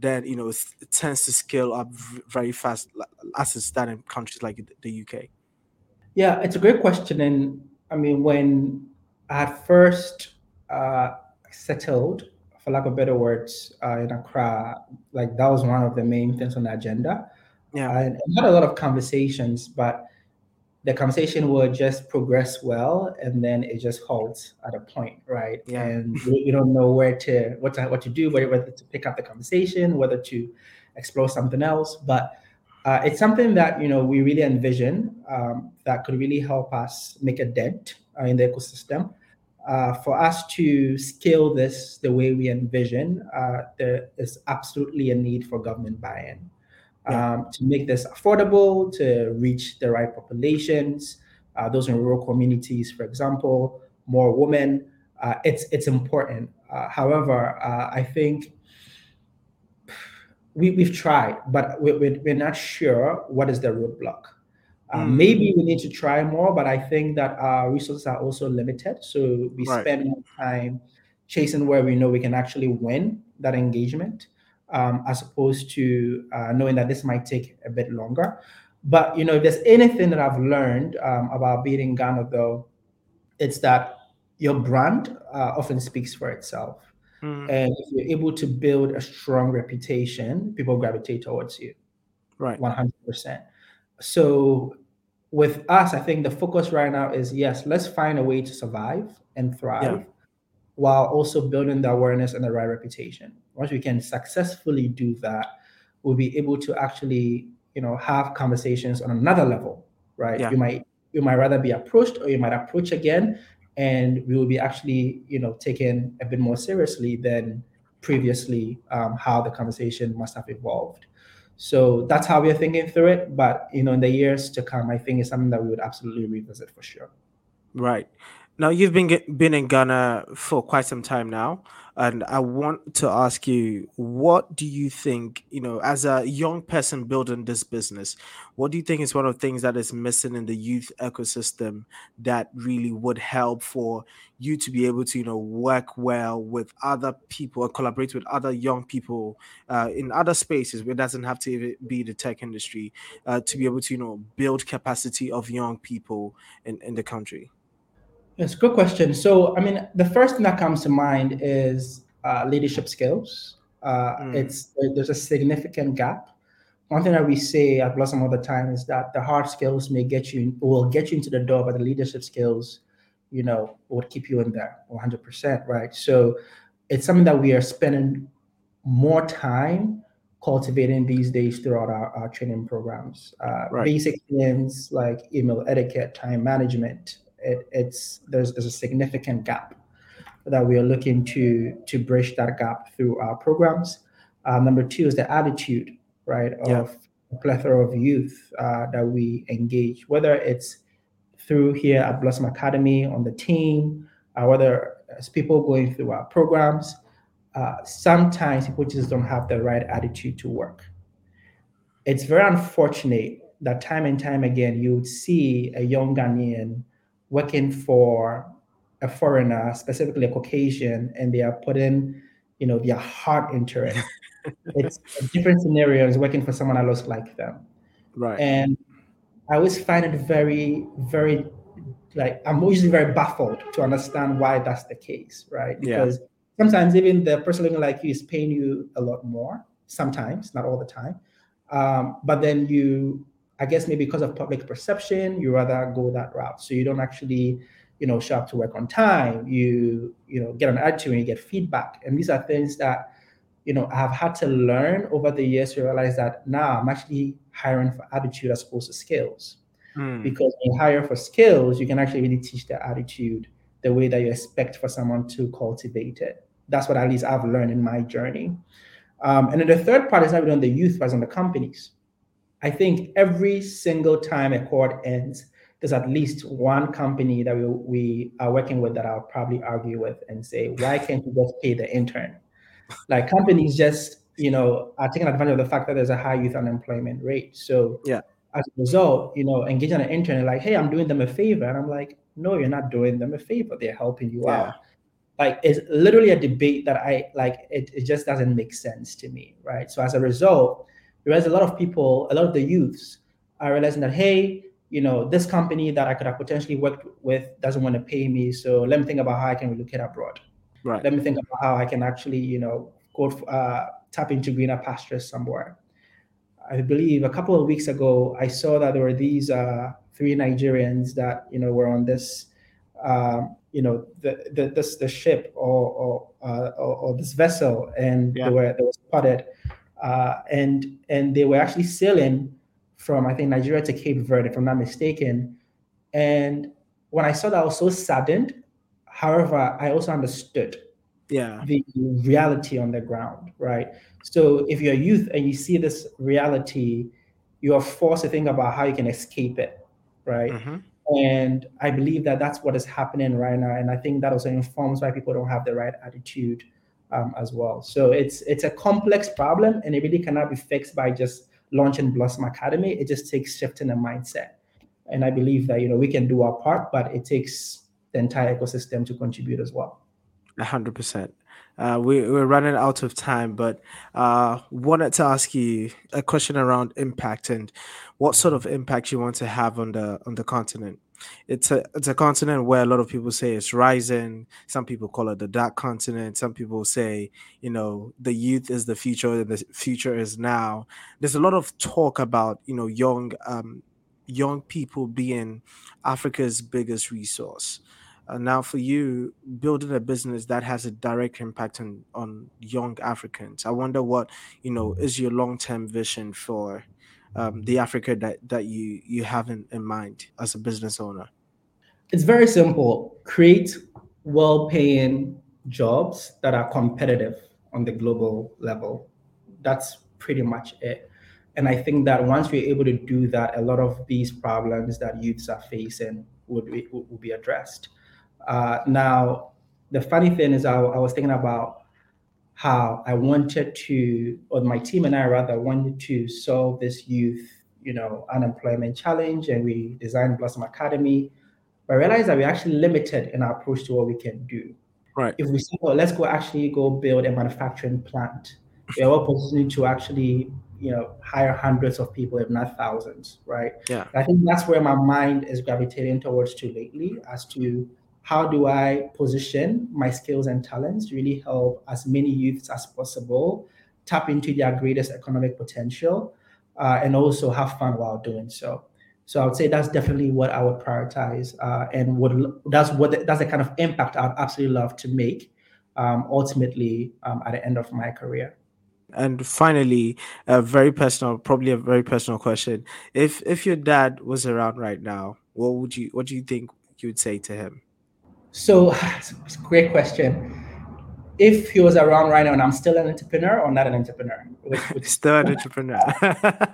then you know it, tends to scale up very fast as it's done in countries like the uk yeah it's a great question and i mean when at first uh, settled, for lack of better words, uh, in Accra. Like that was one of the main things on the agenda. Yeah, and had a lot of conversations, but the conversation would just progress well, and then it just halts at a point, right? Yeah. And you, don't know where to what to what to do, whether, whether to pick up the conversation, whether to explore something else, but. Uh, it's something that you know we really envision um, that could really help us make a dent uh, in the ecosystem uh, for us to scale this the way we envision, uh, there is absolutely a need for government buy-in yeah. um, to make this affordable, to reach the right populations, uh, those in rural communities, for example, more women. Uh, it's it's important. Uh, however, uh, I think we, we've tried, but we, we're not sure what is the roadblock. Um, mm. Maybe we need to try more, but I think that our resources are also limited. So we right. spend more time chasing where we know we can actually win that engagement, um, as opposed to uh, knowing that this might take a bit longer. But you know, if there's anything that I've learned um, about being in Ghana, though, it's that your brand uh, often speaks for itself. Mm. And if you're able to build a strong reputation, people gravitate towards you. Right. 100%. So with us, I think the focus right now is yes, let's find a way to survive and thrive. Yeah. while also building the awareness and the right reputation. Once we can successfully do that, we'll be able to actually, you know, have conversations on another level, right? Yeah. You might you might rather be approached or you might approach again and we will be actually, you know, taken a bit more seriously than previously um, how the conversation must have evolved. So that's how we're thinking through it. But you know, in the years to come, I think it's something that we would absolutely revisit for sure. Right. Now you've been been in Ghana for quite some time now, and I want to ask you, what do you think, you know, as a young person building this business, what do you think is one of the things that is missing in the youth ecosystem that really would help for you to be able to, you know, work well with other people or collaborate with other young people uh, in other spaces? It doesn't have to be the tech industry uh, to be able to, you know, build capacity of young people in, in the country. Yes, good question. So, I mean, the first thing that comes to mind is uh, leadership skills. Uh, mm. It's there's a significant gap. One thing that we say at Blossom all the time is that the hard skills may get you will get you into the door, but the leadership skills, you know, would keep you in there 100%, right? So, it's something that we are spending more time cultivating these days throughout our, our training programs. Uh, right. Basic things like email etiquette, time management, it, it's there's there's a significant gap that we are looking to to bridge that gap through our programs. Uh, number two is the attitude, right, of yeah. a plethora of youth uh, that we engage, whether it's through here at Blossom Academy on the team, uh, whether it's people going through our programs. Uh, sometimes people just don't have the right attitude to work. It's very unfortunate that time and time again you would see a young Ghanaian working for a foreigner, specifically a Caucasian, and they are putting, you know, their heart into it. it's a different scenario is working for someone that looks like them. Right. And I always find it very, very like I'm usually very baffled to understand why that's the case, right? Because yeah. sometimes even the person looking like you is paying you a lot more, sometimes, not all the time. Um, but then you I guess maybe because of public perception, you rather go that route. So you don't actually, you know, show up to work on time. You, you know, get an attitude and you get feedback. And these are things that, you know, I have had to learn over the years to realize that now I'm actually hiring for attitude as opposed to skills. Mm. Because when you hire for skills, you can actually really teach the attitude the way that you expect for someone to cultivate it. That's what at least I've learned in my journey. Um, and then the third part is not really on the youth, but on the companies I think every single time a court ends, there's at least one company that we, we are working with that I'll probably argue with and say, why can't you just pay the intern? Like companies just, you know, are taking advantage of the fact that there's a high youth unemployment rate. So yeah, as a result, you know, engaging an intern like, hey, I'm doing them a favor. And I'm like, no, you're not doing them a favor. They're helping you yeah. out. Like it's literally a debate that I like it, it just doesn't make sense to me. Right. So as a result, Whereas a lot of people, a lot of the youths are realizing that, hey, you know, this company that I could have potentially worked with doesn't want to pay me. So let me think about how I can relocate abroad. Right. Let me think about how I can actually, you know, go uh, tap into greener pastures somewhere. I believe a couple of weeks ago, I saw that there were these uh, three Nigerians that you know were on this, um, you know, the, the this the ship or or, uh, or, or this vessel, and yeah. they were they were spotted uh, and and they were actually sailing from I think Nigeria to Cape Verde, if I'm not mistaken. And when I saw that, I was so saddened. However, I also understood yeah the reality on the ground, right? So if you're a youth and you see this reality, you are forced to think about how you can escape it, right? Mm-hmm. And I believe that that's what is happening right now. And I think that also informs why people don't have the right attitude um, as well. So it's it's a complex problem, and it really cannot be fixed by just launching Blossom Academy. It just takes shifting the mindset, and I believe that you know we can do our part, but it takes the entire ecosystem to contribute as well. A hundred percent. Uh, we, we're running out of time, but uh, wanted to ask you a question around impact and what sort of impact you want to have on the on the continent it's a it's a continent where a lot of people say it's rising. Some people call it the dark continent. Some people say, you know, the youth is the future. And the future is now. There's a lot of talk about you know young um, young people being Africa's biggest resource. Uh, now, for you, building a business that has a direct impact on on young Africans, I wonder what you know is your long term vision for um, the Africa that that you you have in, in mind as a business owner. It's very simple. Create well-paying jobs that are competitive on the global level. That's pretty much it. And I think that once we're able to do that, a lot of these problems that youths are facing would be, would be addressed. Uh, now, the funny thing is, I, I was thinking about how I wanted to, or my team and I rather wanted to solve this youth, you know, unemployment challenge, and we designed Blossom Academy. But I realized that we're actually limited in our approach to what we can do. Right. If we say, well, let's go actually go build a manufacturing plant, we're well positioned to actually, you know, hire hundreds of people, if not thousands, right? Yeah. I think that's where my mind is gravitating towards to lately as to how do I position my skills and talents to really help as many youths as possible tap into their greatest economic potential uh, and also have fun while doing so. So I would say that's definitely what I would prioritize, uh, and would that's what the, that's the kind of impact I'd absolutely love to make, um, ultimately um, at the end of my career. And finally, a very personal, probably a very personal question: If if your dad was around right now, what would you what do you think you would say to him? So it's a great question. If he was around right now and I'm still an entrepreneur or not an entrepreneur, which, which... still an entrepreneur. I,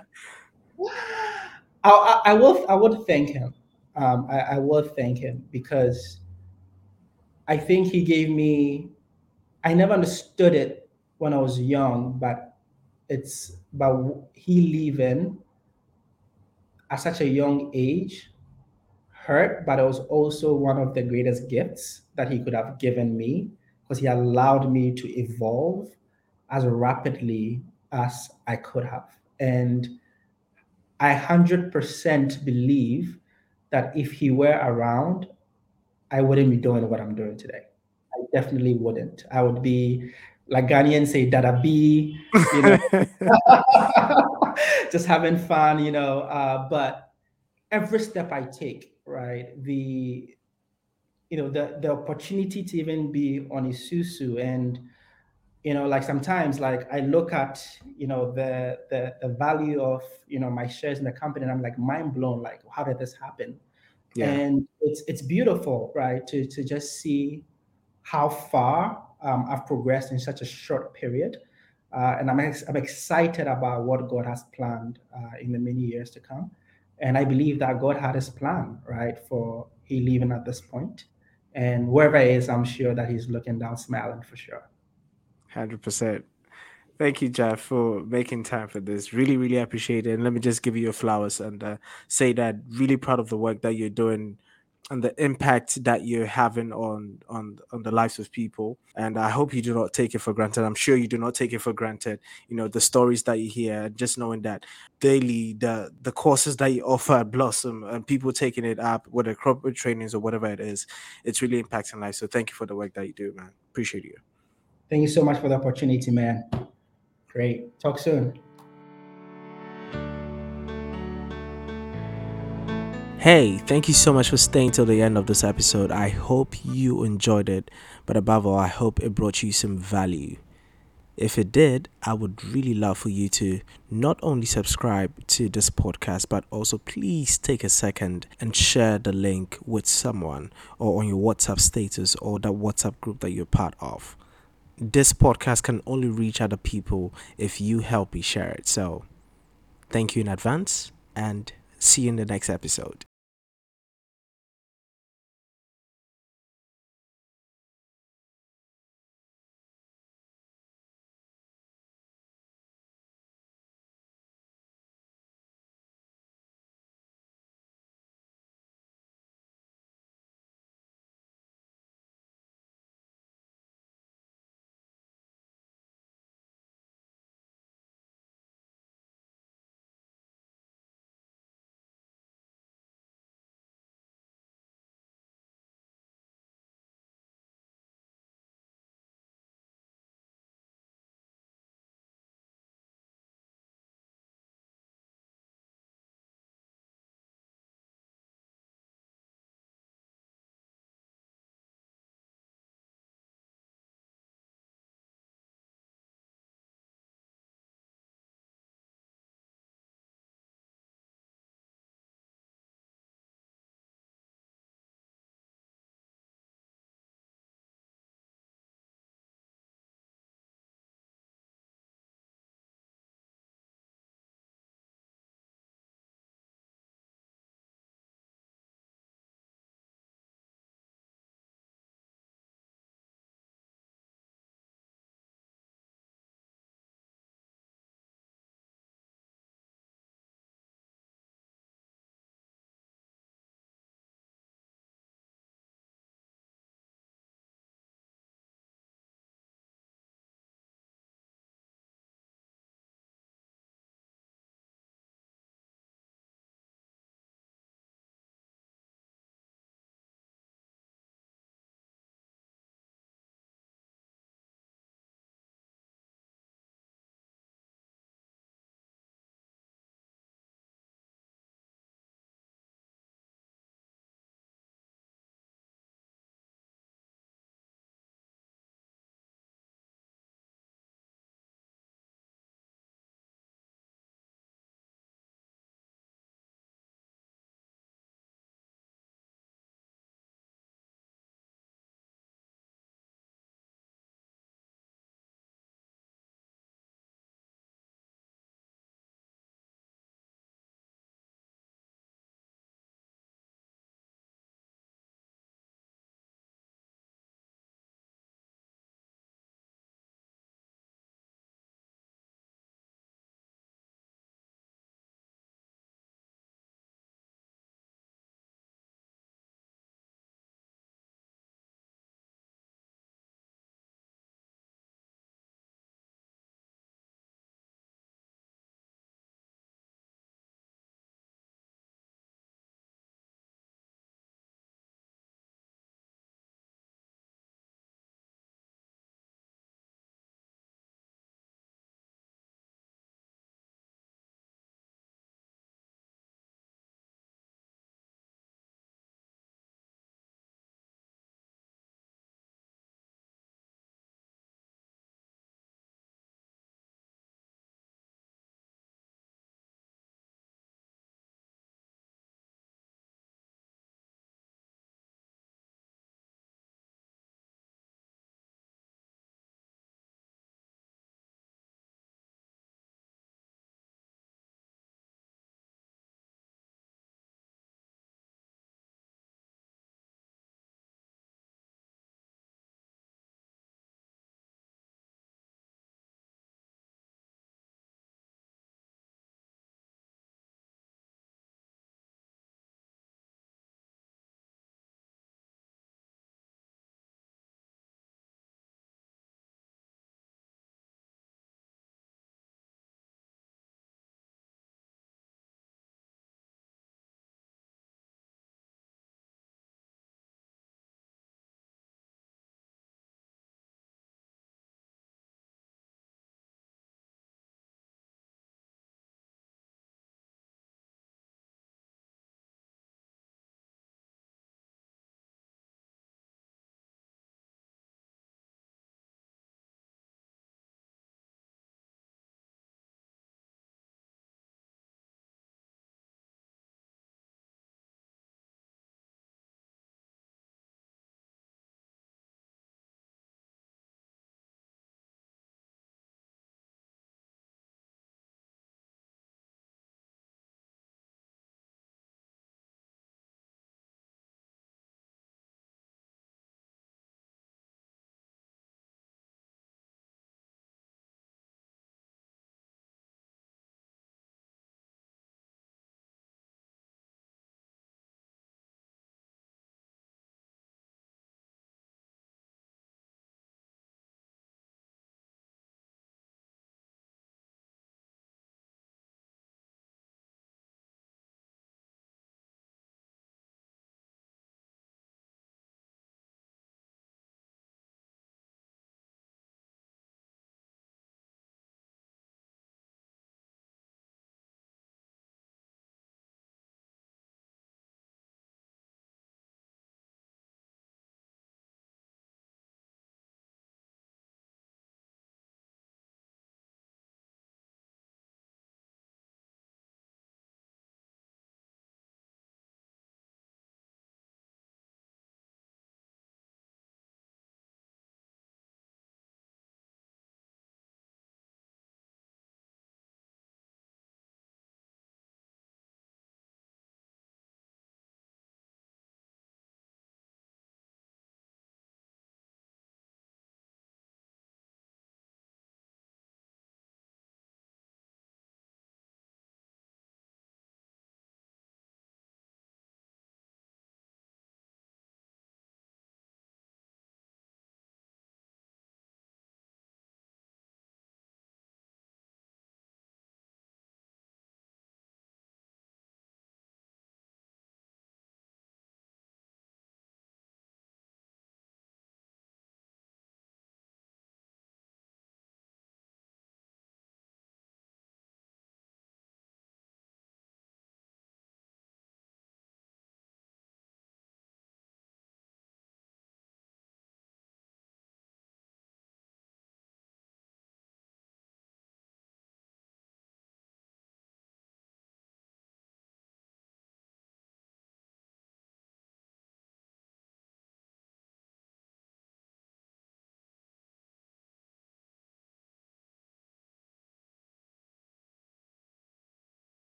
I, I, will I would thank him. Um, I, I would thank him because I think he gave me. I never understood it when I was young, but it's about he leaving at such a young age hurt, but it was also one of the greatest gifts that he could have given me because he allowed me to evolve as rapidly as I could have. And I 100% believe that if he were around, I wouldn't be doing what I'm doing today. I definitely wouldn't. I would be, like Ghanaians say, dada B, you know, just having fun, you know. Uh, but every step I take, right, the, you know, the the opportunity to even be on Esusu and you know like sometimes like i look at you know the, the the value of you know my shares in the company and i'm like mind blown like how did this happen? Yeah. and it's it's beautiful right to to just see how far um, i've progressed in such a short period uh, and I'm, ex- I'm excited about what god has planned uh, in the many years to come and i believe that god had his plan right for he leaving at this point and wherever he is i'm sure that he's looking down smiling for sure Hundred percent. Thank you, Jeph, for making time for this. Really, really appreciate it. And let me just give you your flowers and uh, say that really proud of the work that you're doing and the impact that you're having on on on the lives of people. And I hope you do not take it for granted. I'm sure you do not take it for granted. You know the stories that you hear, just knowing that daily the the courses that you offer at Blossom and people taking it up, whether corporate trainings or whatever it is, it's really impacting life. So thank you for the work that you do, man. Appreciate you. Thank you so much for the opportunity, man. Great. Talk soon. Hey, thank you so much for staying till the end of this episode. I hope you enjoyed it, but above all, I hope it brought you some value. If it did, I would really love for you to not only subscribe to this podcast, but also please take a second and share the link with someone or on your WhatsApp status or that WhatsApp group that you're part of this podcast can only reach other people if you help me share it. So, thank you in advance and see you in the next episode.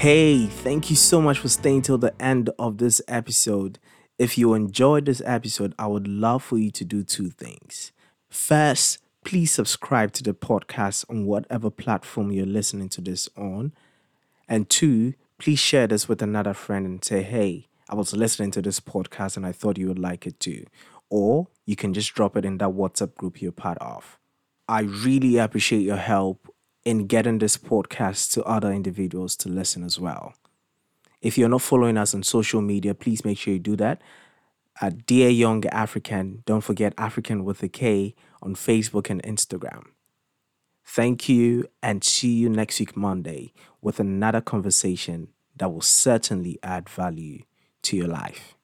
Hey, thank you so much for staying till the end of this episode. If you enjoyed this episode, I would love for you to do two things. First, please subscribe to the podcast on whatever platform you're listening to this on. And two, please share this with another friend and say, hey, I was listening to this podcast and I thought you would like it too. Or you can just drop it in that WhatsApp group you're part of. I really appreciate your help in getting this podcast to other individuals to listen as well. If you're not following us on social media, please make sure you do that. At Dear Young Afrikan, don't forget African with a K on Facebook and Instagram. Thank you and see you next week, Monday, with another conversation that will certainly add value to your life.